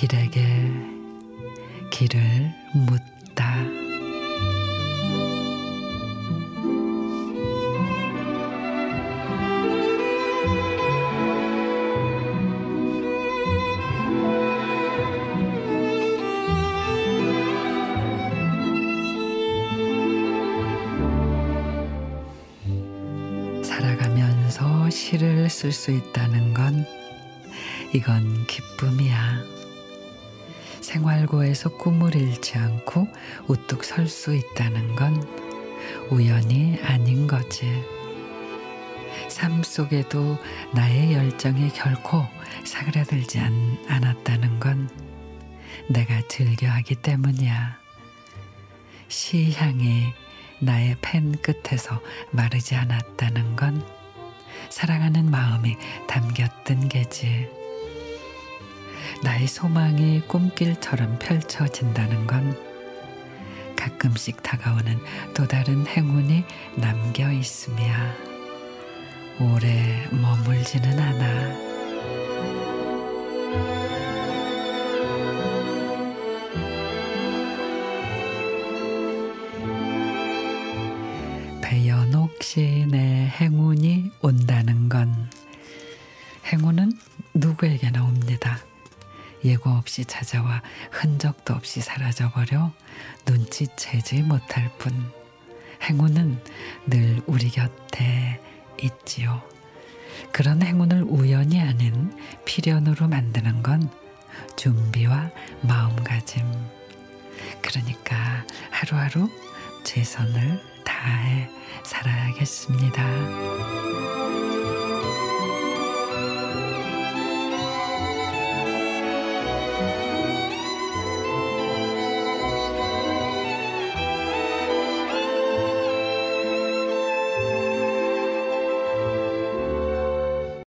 길에게 길을 묻다. 시를 쓸 수 있다는 건 이건 기쁨이야. 생활고에서 꿈을 잃지 않고 우뚝 설 수 있다는 건 우연이 아닌 거지. 삶 속에도 나의 열정이 결코 사그라들지 않, 않았다는 건 내가 즐겨하기 때문이야. 시향이 나의 펜 끝에서 마르지 않았다는 건 사랑하는 마음이 담겼던 게지. 나의 소망이 꿈길처럼 펼쳐진다는 건 가끔씩 다가오는 또 다른 행운이 남겨 있음이야. 오래 머물지는 않아. 배연옥 시인의 행운이 온다는 건 행운은 누구에게나 옵니다. 예고 없이 찾아와 흔적도 없이 사라져버려 눈치채지 못할 뿐 행운은 늘 우리 곁에 있지요. 그런 행운을 우연이 아닌 필연으로 만드는 건 준비와 마음가짐. 그러니까 하루하루 최선을 다해 살아야겠습니다.